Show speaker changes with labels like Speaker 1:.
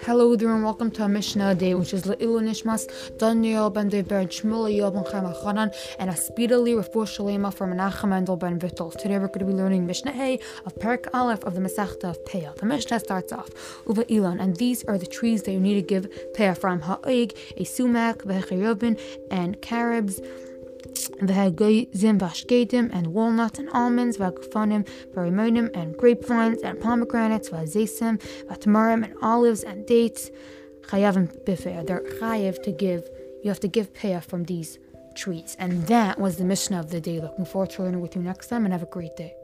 Speaker 1: Hello there and welcome to a Mishnah Day, which is Le'ilu Nishmas, Daniel ben Deber, Shmula Yob and Chama Chanan, and a speedily refuah Shalema from Menachem Mendel ben Vittel. Today we're going to be learning Mishnah Hay of Perak Aleph of the Masechta of Peah. The Mishnah starts off, Uva Ilan, and these are the trees that you need to give Peah from Ha'ig, a sumac, Vechirobin, and carobs v'hagoyzim v'ashkedim and walnuts and almonds v'agufanim v'rimonim and grapevines and pomegranates v'azesim v'tamarim and olives and dates chayavim bifeh. They're chayav to give. You have to give payah from these trees. And that was the Mishnah of the day. Looking forward to learning with you next time and have a great day.